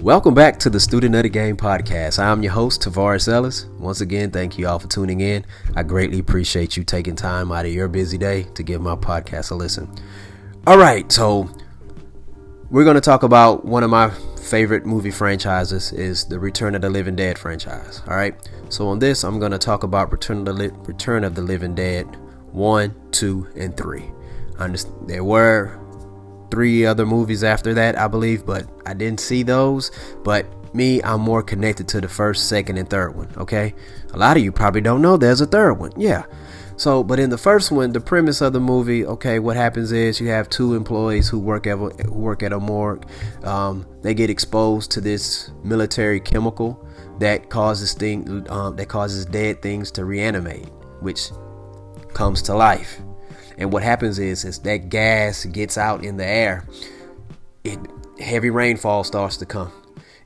Welcome back to the Student of the Game podcast. I'm your host, Tavares Ellis. Once again, thank you all for tuning in. I greatly appreciate you taking time out of your busy day to give my podcast a listen. All right, so we're going to talk about one of my favorite movie franchises is the Return of the Living Dead franchise. All right, so on this, I'm going to talk about Return of the, Li- Return of the Living Dead 1, 2, and 3. Understand, There were three other movies after that, I believe, but I didn't see those. But me, I'm more connected to the first, second, and third one. Okay, a lot of you probably don't know there's a third one. Yeah. So, but in the first one, the premise of the movie, okay, what happens is you have two employees who work at work at a morgue. Um, they get exposed to this military chemical that causes thing um, that causes dead things to reanimate, which comes to life. And what happens is, is that gas gets out in the air. It heavy rainfall starts to come,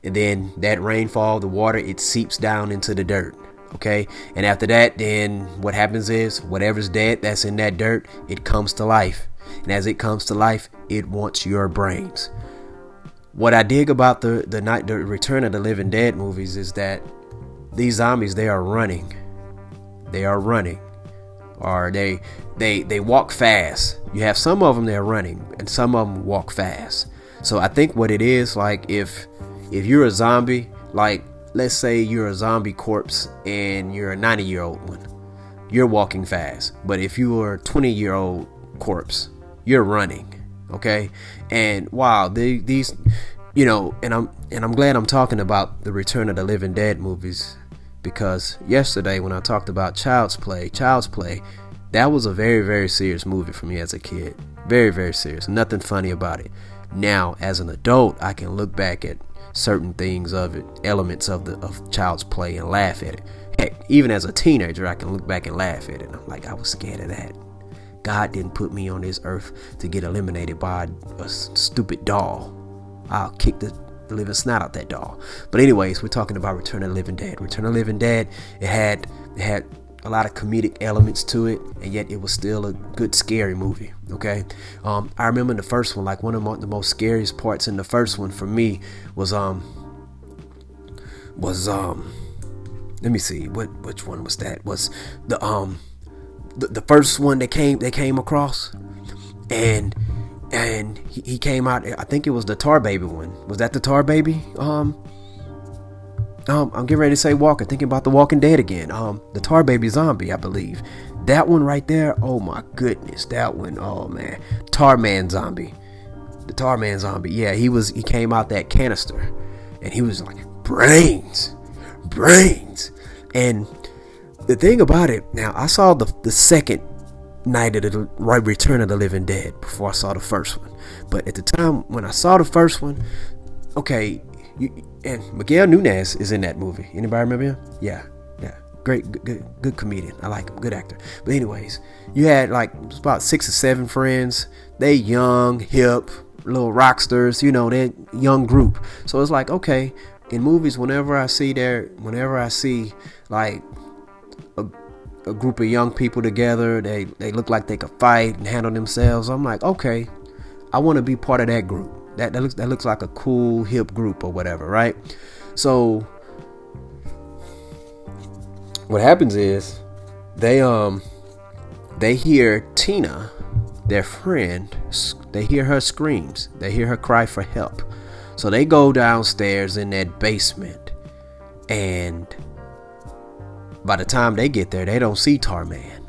and then that rainfall, the water, it seeps down into the dirt. Okay, and after that, then what happens is whatever's dead that's in that dirt, it comes to life, and as it comes to life, it wants your brains. What I dig about the the night the Return of the Living Dead movies is that these zombies they are running, they are running, or they they they walk fast. You have some of them they're running, and some of them walk fast. So I think what it is like if if you're a zombie, like let's say you're a zombie corpse and you're a 90 year old one, you're walking fast. But if you are a 20 year old corpse, you're running. Okay, and wow, they, these, you know, and I'm and I'm glad I'm talking about the Return of the Living Dead movies because yesterday when I talked about Child's Play, Child's Play that was a very very serious movie for me as a kid very very serious nothing funny about it now as an adult i can look back at certain things of it elements of the of child's play and laugh at it heck even as a teenager i can look back and laugh at it i'm like i was scared of that god didn't put me on this earth to get eliminated by a stupid doll i'll kick the the living snot out that doll. But anyways, we're talking about Return of the Living Dead. Return of the Living Dead. It had it had a lot of comedic elements to it, and yet it was still a good scary movie. Okay, um, I remember the first one, like one of the most scariest parts in the first one for me was um was um let me see what which one was that? Was the um the, the first one that came they came across? And and he, he came out I think it was the tar baby one. Was that the tar baby um um, I'm getting ready to say Walker, thinking about The Walking Dead again. Um, the Tar Baby Zombie, I believe. That one right there, oh my goodness, that one, oh man. Tar Man Zombie. The Tar Man Zombie, yeah, he was, he came out that canister and he was like, brains, brains. And the thing about it, now I saw the, the second night of the right return of the living dead before I saw the first one. But at the time when I saw the first one, okay, you, and Miguel Nunez is in that movie. Anybody remember him? Yeah, yeah, great, good, good, comedian. I like him, good actor. But anyways, you had like about six or seven friends. They young, hip, little rocksters. You know, that young group. So it's like okay, in movies, whenever I see there, whenever I see like a, a group of young people together, they they look like they could fight and handle themselves. I'm like, okay, I want to be part of that group. That that looks that looks like a cool hip group or whatever, right? So what happens is they um they hear Tina, their friend, they hear her screams. They hear her cry for help. So they go downstairs in that basement and by the time they get there, they don't see Tarman.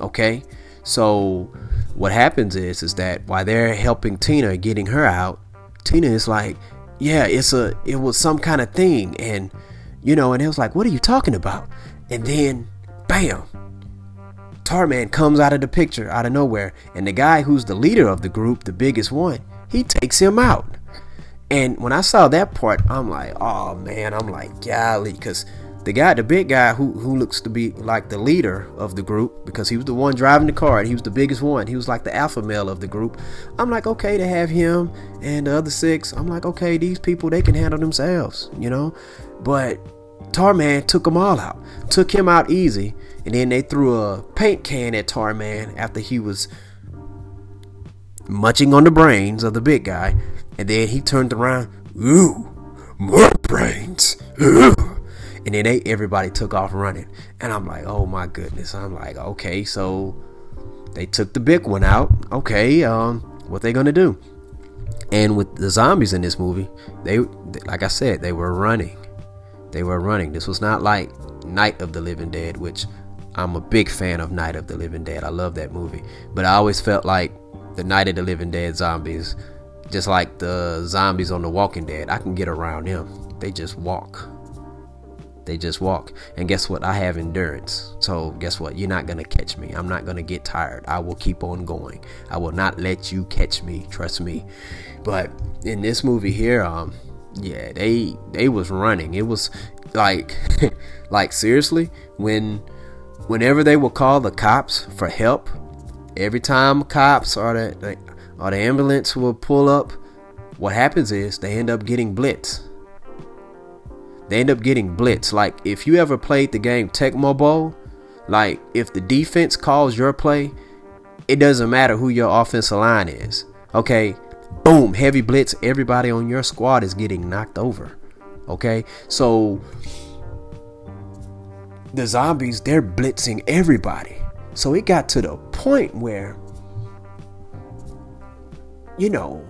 Okay? So what happens is is that while they're helping Tina getting her out, Tina is like, yeah, it's a, it was some kind of thing. And, you know, and it was like, what are you talking about? And then, bam, Tarman comes out of the picture out of nowhere. And the guy who's the leader of the group, the biggest one, he takes him out. And when I saw that part, I'm like, oh man, I'm like, golly, because the guy, the big guy who who looks to be like the leader of the group because he was the one driving the car and he was the biggest one. He was like the alpha male of the group. I'm like, okay, to have him and the other six. I'm like, okay, these people they can handle themselves, you know. But Tarman took them all out, took him out easy, and then they threw a paint can at Tarman after he was munching on the brains of the big guy, and then he turned around, ooh, more brains. And then they everybody took off running. And I'm like, oh my goodness. I'm like, okay, so they took the big one out. Okay, um, what they gonna do? And with the zombies in this movie, they like I said, they were running. They were running. This was not like Night of the Living Dead, which I'm a big fan of Night of the Living Dead. I love that movie. But I always felt like the Night of the Living Dead zombies, just like the zombies on The Walking Dead, I can get around them. They just walk. They just walk. And guess what? I have endurance. So guess what? You're not gonna catch me. I'm not gonna get tired. I will keep on going. I will not let you catch me. Trust me. But in this movie here, um, yeah, they they was running. It was like like seriously, when whenever they would call the cops for help, every time cops or the or the ambulance will pull up, what happens is they end up getting blitz they end up getting blitzed. Like if you ever played the game Tecmo Bowl, like if the defense calls your play, it doesn't matter who your offensive line is. Okay, boom, heavy blitz. Everybody on your squad is getting knocked over. Okay, so the zombies they're blitzing everybody. So it got to the point where, you know,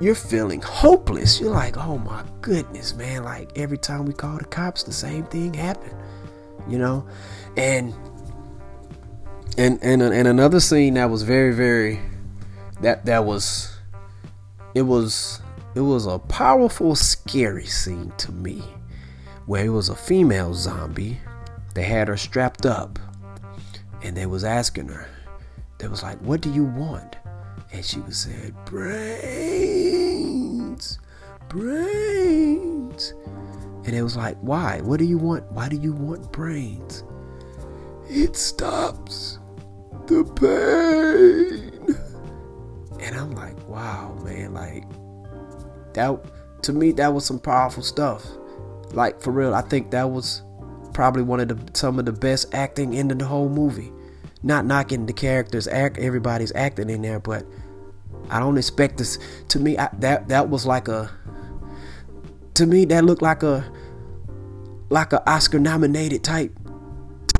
you're feeling hopeless. You're like, oh my goodness, man. Like every time we call the cops, the same thing happened. You know? And and and uh, and another scene that was very, very that that was it was it was a powerful, scary scene to me. Where it was a female zombie. They had her strapped up and they was asking her. They was like, What do you want? And she was saying, brains, brains. And it was like, why? What do you want? Why do you want brains? It stops the pain. And I'm like, wow, man, like that to me that was some powerful stuff. Like for real, I think that was probably one of the some of the best acting in the whole movie. Not knocking the characters, act everybody's acting in there, but I don't expect this. To me, I, that that was like a. To me, that looked like a, like a Oscar nominated type,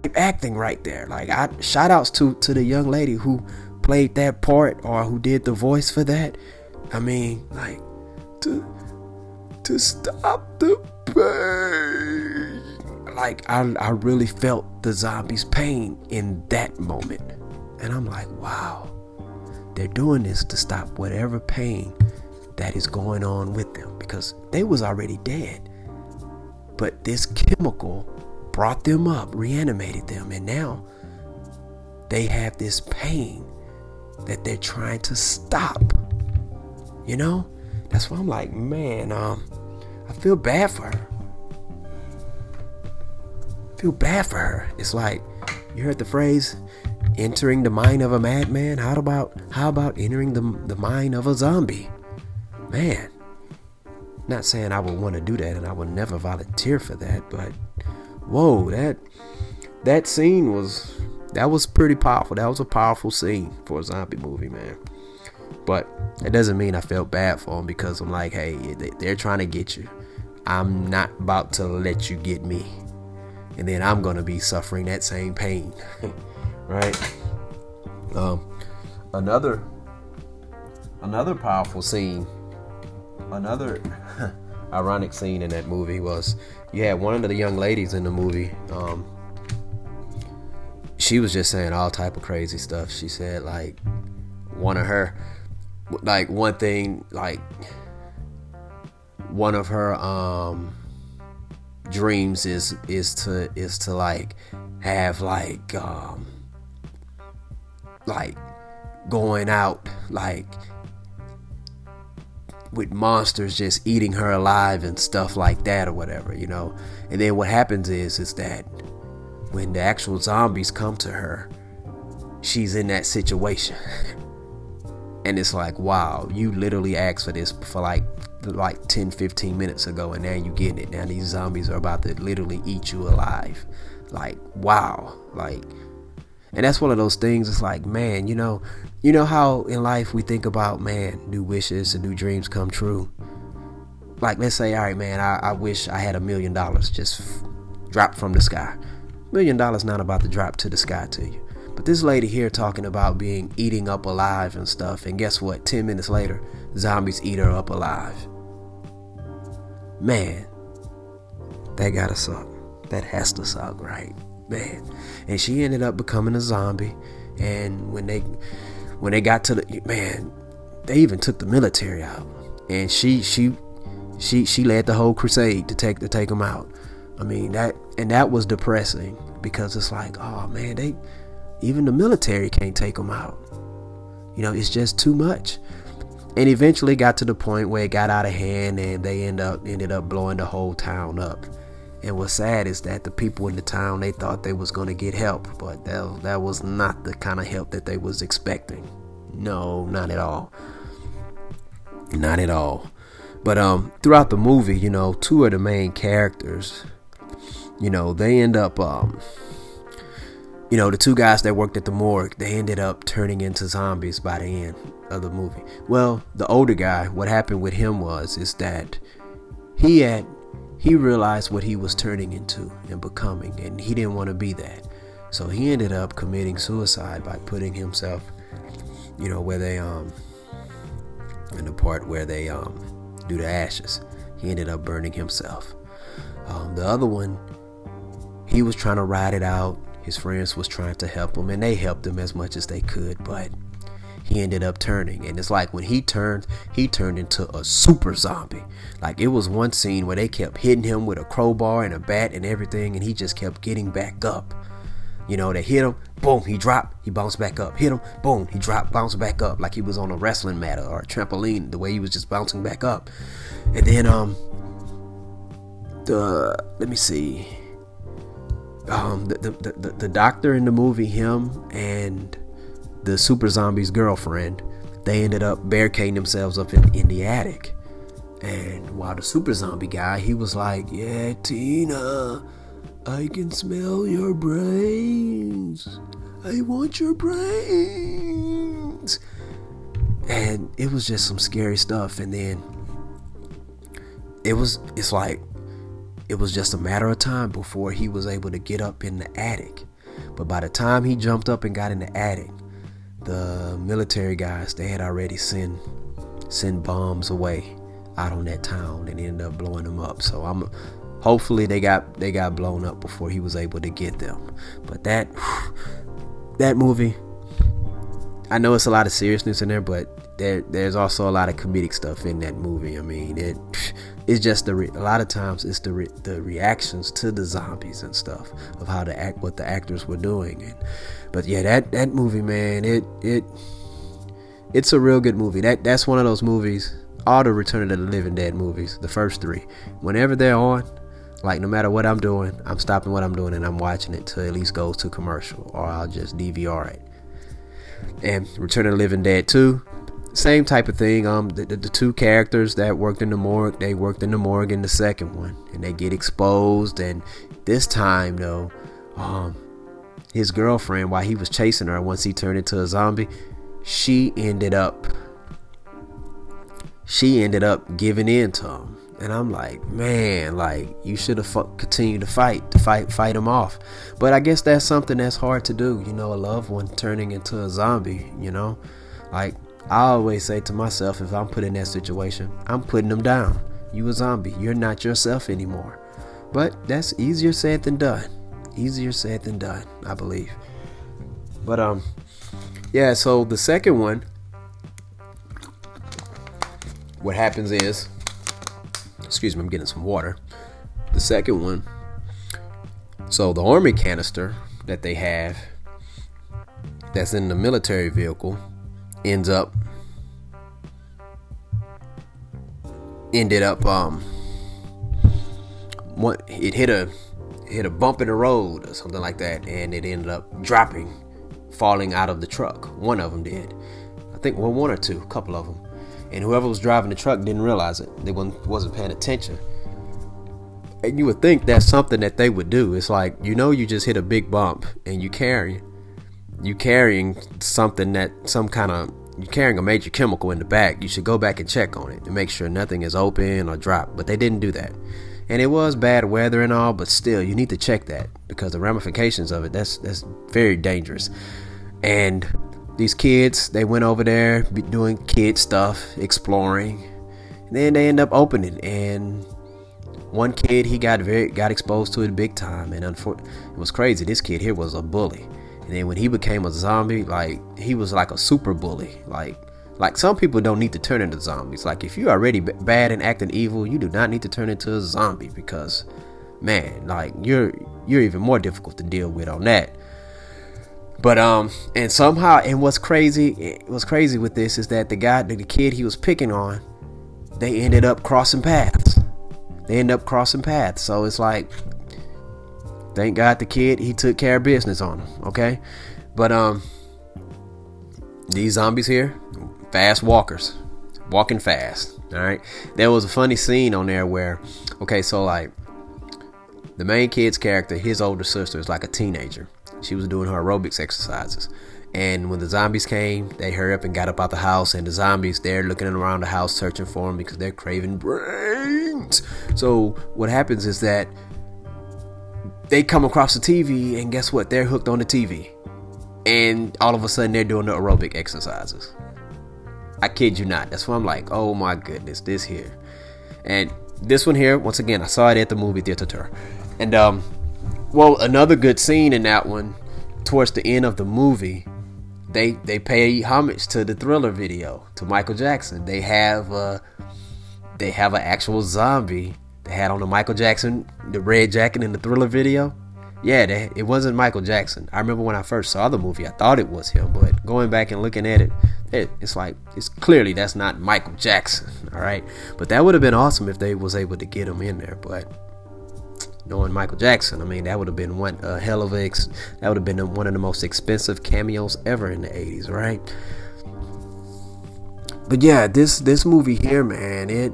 type acting right there. Like I shout outs to to the young lady who played that part or who did the voice for that. I mean, like to to stop the pain. Like I I really felt the zombies' pain in that moment, and I'm like, wow they're doing this to stop whatever pain that is going on with them because they was already dead. But this chemical brought them up, reanimated them, and now they have this pain that they're trying to stop. You know? That's why I'm like, man, um, I feel bad for her. I feel bad for her. It's like you heard the phrase, entering the mind of a madman? How about how about entering the the mind of a zombie? Man, not saying I would want to do that and I would never volunteer for that, but whoa, that that scene was that was pretty powerful. That was a powerful scene for a zombie movie, man. But it doesn't mean I felt bad for them because I'm like, hey, they're trying to get you. I'm not about to let you get me. And then I'm going to be suffering that same pain. right? Um, another another powerful scene, another ironic scene in that movie was you had one of the young ladies in the movie. Um, she was just saying all type of crazy stuff. She said like one of her, like one thing, like one of her um dreams is is to is to like have like um like going out like with monsters just eating her alive and stuff like that or whatever, you know. And then what happens is is that when the actual zombies come to her, she's in that situation. and it's like, wow, you literally asked for this for like like 10 15 minutes ago and now you're getting it. Now these zombies are about to literally eat you alive. Like, wow. Like and that's one of those things. It's like, man, you know, you know how in life we think about, man, new wishes and new dreams come true. like let's say, all right, man, I, I wish I had a million dollars just f- drop from the sky. Million dollars not about to drop to the sky to you. But this lady here talking about being eating up alive and stuff, and guess what? Ten minutes later, zombies eat her up alive. Man, that gotta suck. That has to suck, right? Man. And she ended up becoming a zombie. And when they when they got to the man, they even took the military out. And she she she she led the whole crusade to take to take them out. I mean that and that was depressing because it's like, oh man, they even the military can't take them out. You know, it's just too much. And eventually got to the point where it got out of hand and they end up ended up blowing the whole town up. And what's sad is that the people in the town they thought they was gonna get help, but that that was not the kind of help that they was expecting. No, not at all. Not at all. But um, throughout the movie, you know, two of the main characters, you know, they end up um, you know, the two guys that worked at the morgue, they ended up turning into zombies by the end of the movie. Well, the older guy, what happened with him was is that he had he realized what he was turning into and becoming, and he didn't want to be that. So he ended up committing suicide by putting himself, you know, where they um in the part where they um do the ashes. He ended up burning himself. Um, the other one, he was trying to ride it out. His friends was trying to help him, and they helped him as much as they could, but he ended up turning. And it's like when he turned, he turned into a super zombie. Like it was one scene where they kept hitting him with a crowbar and a bat and everything, and he just kept getting back up. You know, they hit him, boom, he dropped, he bounced back up. Hit him, boom, he dropped, bounced back up, like he was on a wrestling mat or a trampoline, the way he was just bouncing back up. And then, um, the let me see, um, the the, the, the doctor in the movie, him and the super zombie's girlfriend, they ended up barricading themselves up in, in the attic. And while the super zombie guy, he was like, Yeah, Tina, I can smell your brains. I want your brains. And it was just some scary stuff. And then it was, it's like, it was just a matter of time before he was able to get up in the attic. But by the time he jumped up and got in the attic, the military guys they had already sent sent bombs away out on that town and ended up blowing them up. So I'm hopefully they got they got blown up before he was able to get them. But that that movie I know it's a lot of seriousness in there, but there there's also a lot of comedic stuff in that movie. I mean, it it's just the re- a lot of times it's the re- the reactions to the zombies and stuff of how to act what the actors were doing and but yeah that that movie man it it it's a real good movie. That that's one of those movies all the return of the living dead movies the first three whenever they're on like no matter what i'm doing i'm stopping what i'm doing and i'm watching it till at least goes to commercial or i'll just dvr it. And return of the living dead 2 same type of thing. Um, the, the, the, two characters that worked in the morgue, they worked in the morgue in the second one, and they get exposed. And this time, though, um, his girlfriend, while he was chasing her, once he turned into a zombie, she ended up, she ended up giving in to him. And I'm like, man, like you should have continued to fight, to fight, fight him off. But I guess that's something that's hard to do. You know, a loved one turning into a zombie. You know, like I always say to myself, if I'm put in that situation, I'm putting them down. You a zombie. You're not yourself anymore. But that's easier said than done. Easier said than done, I believe. But um, yeah. So the second one, what happens is, excuse me, I'm getting some water. The second one. So the army canister that they have, that's in the military vehicle ends up ended up um what it hit a hit a bump in the road or something like that and it ended up dropping falling out of the truck. One of them did. I think well one or two a couple of them and whoever was driving the truck didn't realize it. They wasn't, wasn't paying attention. And you would think that's something that they would do. It's like you know you just hit a big bump and you carry you carrying something that some kind of you're carrying a major chemical in the back, you should go back and check on it and make sure nothing is open or dropped. But they didn't do that. And it was bad weather and all, but still, you need to check that because the ramifications of it, that's that's very dangerous. And these kids, they went over there doing kid stuff, exploring. And then they end up opening and one kid he got very got exposed to it big time and unfortunately it was crazy this kid here was a bully and then when he became a zombie like he was like a super bully. Like like some people don't need to turn into zombies. Like if you're already b- bad and acting evil you do not need to turn into a zombie because man like you're you're even more difficult to deal with on that. But um and somehow and what's crazy what's crazy with this is that the guy the kid he was picking on they ended up crossing paths. They end up crossing paths. So it's like, thank God the kid he took care of business on him. Okay, but um, these zombies here, fast walkers, walking fast. All right. There was a funny scene on there where, okay, so like the main kid's character, his older sister is like a teenager. She was doing her aerobics exercises. And when the zombies came, they hurried up and got up out the house. And the zombies, they're looking around the house searching for them because they're craving brains. So what happens is that they come across the TV, and guess what? They're hooked on the TV. And all of a sudden, they're doing the aerobic exercises. I kid you not. That's why I'm like, oh my goodness, this here. And this one here, once again, I saw it at the movie theater. And, um, well, another good scene in that one, towards the end of the movie, they they pay homage to the Thriller video to Michael Jackson. They have uh they have an actual zombie they had on the Michael Jackson the red jacket in the Thriller video. Yeah, they, it wasn't Michael Jackson. I remember when I first saw the movie, I thought it was him, but going back and looking at it, it it's like it's clearly that's not Michael Jackson. All right, but that would have been awesome if they was able to get him in there, but knowing Michael Jackson. I mean, that would have been one a hell of a ex- that would have been one of the most expensive cameos ever in the 80s, right? But yeah, this this movie here, man, it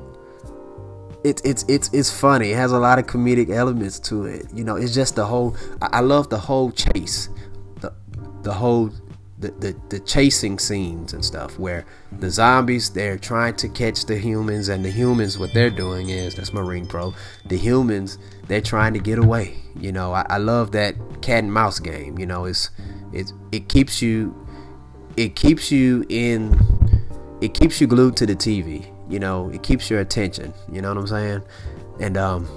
it, it's it's it's funny. It has a lot of comedic elements to it. You know, it's just the whole. I, I love the whole chase, the the whole the, the, the chasing scenes and stuff where the zombies they're trying to catch the humans and the humans what they're doing is that's marine pro the humans they're trying to get away you know I, I love that cat and mouse game you know it's it's it keeps you it keeps you in it keeps you glued to the tv you know it keeps your attention you know what i'm saying? And um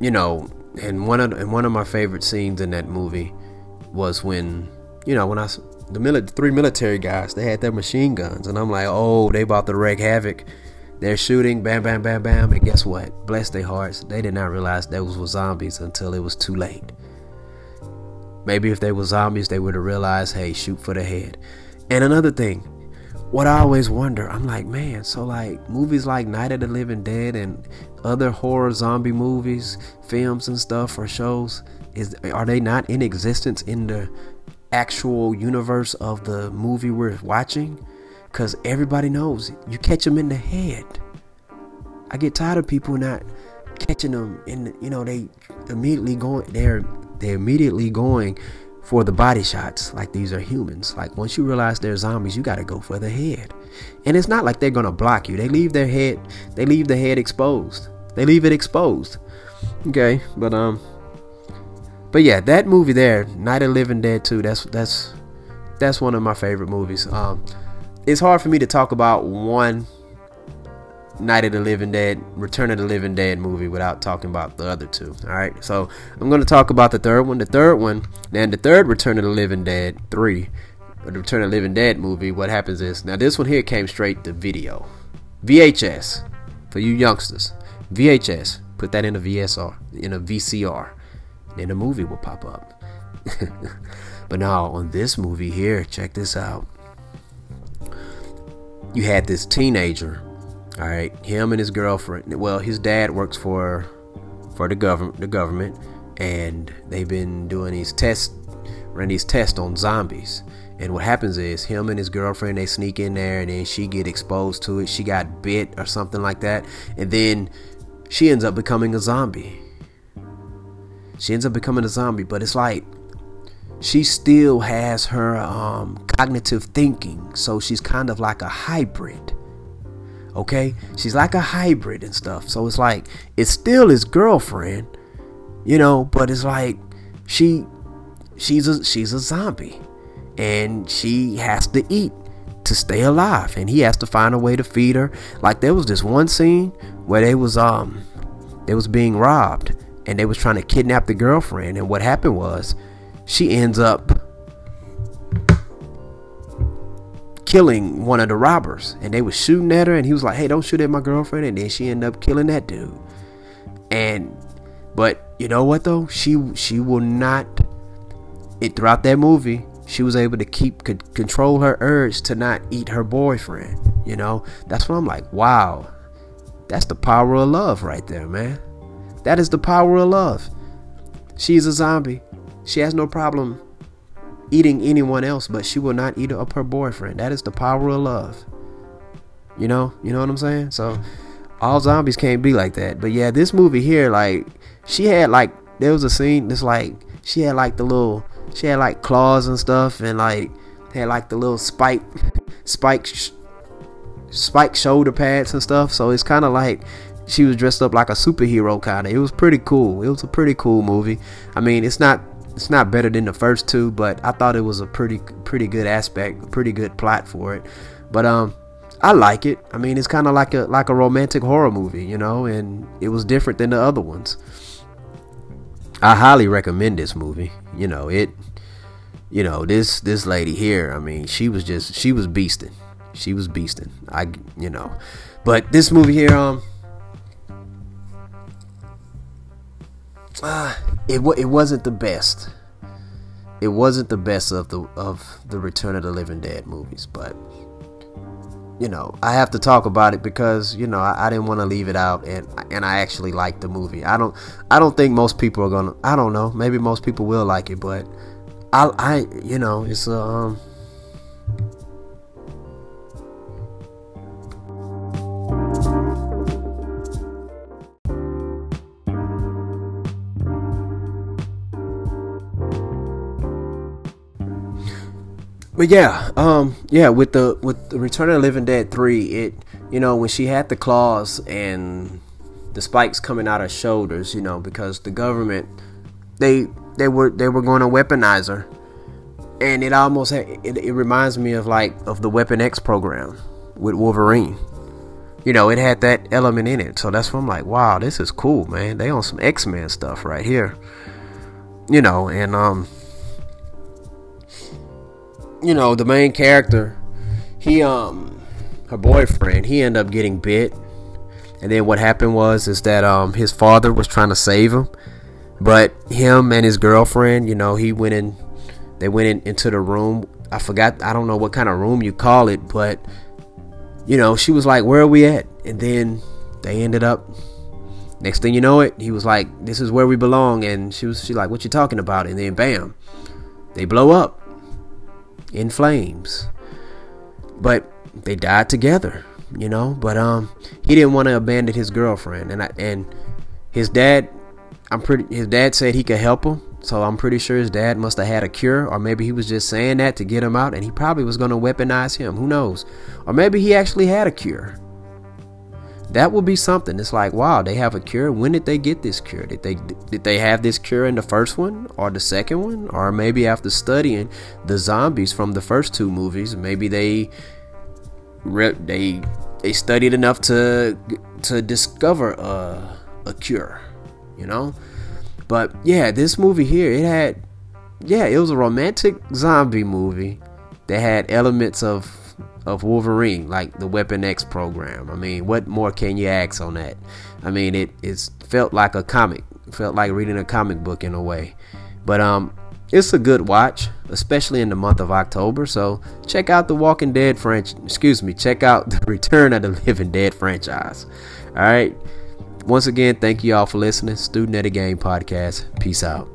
you know and one of and one of my favorite scenes in that movie was when you know when I the mili- three military guys they had their machine guns and I'm like oh they about to wreak havoc. They're shooting bam bam bam bam and guess what? Bless their hearts they did not realize those were zombies until it was too late. Maybe if they were zombies they would have realized hey shoot for the head. And another thing what I always wonder, I'm like, man, so like movies like Night of the Living Dead and other horror zombie movies, films and stuff or shows, is are they not in existence in the actual universe of the movie we're watching? Cause everybody knows you catch them in the head. I get tired of people not catching them. The, you know, they immediately going. They're they're immediately going for the body shots like these are humans. Like once you realize they're zombies, you got to go for the head. And it's not like they're to block you. They leave their head they leave the head exposed. They leave it exposed. Okay, but um but yeah, that movie there, Night of Living Dead 2, that's that's that's one of my favorite movies. Um it's hard for me to talk about one Night of the Living Dead, Return of the Living Dead movie without talking about the other two. All right, so I'm going to talk about the third one. The third one, and the third Return of the Living Dead three, the Return of the Living Dead movie. What happens is now this one here came straight to video, VHS for you youngsters. VHS, put that in a VSR, in a VCR, then the movie will pop up. but now on this movie here, check this out. You had this teenager all right, him and his girlfriend. Well, his dad works for for the government, the government, and they've been doing these tests, running these tests on zombies. And what happens is him and his girlfriend they sneak in there, and then she get exposed to it. She got bit or something like that, and then she ends up becoming a zombie. She ends up becoming a zombie, but it's like she still has her um, cognitive thinking. So she's kind of like a hybrid. Okay? She's like a hybrid and stuff. So it's like, it's still his girlfriend, you know, but it's like she she's a she's a zombie and she has to eat to stay alive and he has to find a way to feed her like there was this one scene where they was um they was being robbed and they was trying to kidnap the girlfriend and what happened was she ends up killing one of the robbers and they was shooting at her and he was like hey don't shoot at my girlfriend and then she ended up killing that dude. And but you know what though? She she will not it throughout that movie she was able to keep could control her urge to not eat her boyfriend you know? That's what i'm like wow. That's the power of love right there man. That is the power of love. She's a zombie. She has no problem eating anyone else, but she will not eat up her boyfriend. That is the power of love. You know, you know what I'm saying? So all zombies can't be like that. But yeah, this movie here, like she had like there was a scene that's like she had like the little she had like claws and stuff and like had like the little spike spike sh- spike shoulder pads and stuff. So it's kind of like she was dressed up like a superhero kind of. It was pretty cool. It was a pretty cool movie. I mean, it's not it's not better than the first two, but I thought it was a pretty pretty good aspect, pretty good plot for it. But um I like it. I mean, it's kind of like a like a romantic horror movie, you know, and it was different than the other ones. I highly recommend this movie. You know, it you know, this this lady here, I mean, she was just she was beasting. She was beasting. I you know. But this movie here um uh, it it wasn't the best. It wasn't the best of the of the Return of the Living Dead movies, but you know I have to talk about it because you know I, I didn't want to leave it out, and and I actually liked the movie. I don't I don't think most people are gonna. I don't know. Maybe most people will like it, but I I you know it's um but yeah, um, yeah, with the with the Return of the Living Dead three, it you know when she had the claws and the spikes coming out of her shoulders, you know, because the government they they were they were going to weaponize her, and it almost it, it reminds me of like of the Weapon X program with Wolverine. You know, it had that element in it, so that's why I'm like, wow, this is cool, man. They on some X Men stuff right here. You know, and um you know, the main character, he um her boyfriend, he ended up getting bit. And then what happened was is that um his father was trying to save him, but him and his girlfriend, you know, he went in they went in, into the room. I forgot I don't know what kind of room you call it, but you know, she was like, "Where are we at?" And then they ended up next thing you know it, he was like, "This is where we belong." And she was she like, "What you talking about?" And then bam, they blow up in flames. But they died together, you know. But um, he didn't want to abandon his girlfriend, and I, and his dad, I'm pretty. His dad said he could help him, so I'm pretty sure his dad must have had a cure, or maybe he was just saying that to get him out, and he probably was going to weaponize him. Who knows? Or maybe he actually had a cure that would be something. It's like, wow, they have a cure. When did they get this cure? Did they did they have this cure in the first one or the second one, or maybe after studying the zombies from the first two movies, maybe they they they studied enough to to discover a a cure, you know. But yeah, this movie here, it had yeah, it was a romantic zombie movie that had elements of of Wolverine, like the Weapon X program. I mean, what more can you ask on that? I mean, it it's felt like a comic, felt like reading a comic book in a way. But um, it's a good watch, especially in the month of October. So check out the Walking Dead franchise. Excuse me, check out the Return of the Living Dead franchise. All right. Once again, thank you all for listening. Student at a Game podcast. Peace out.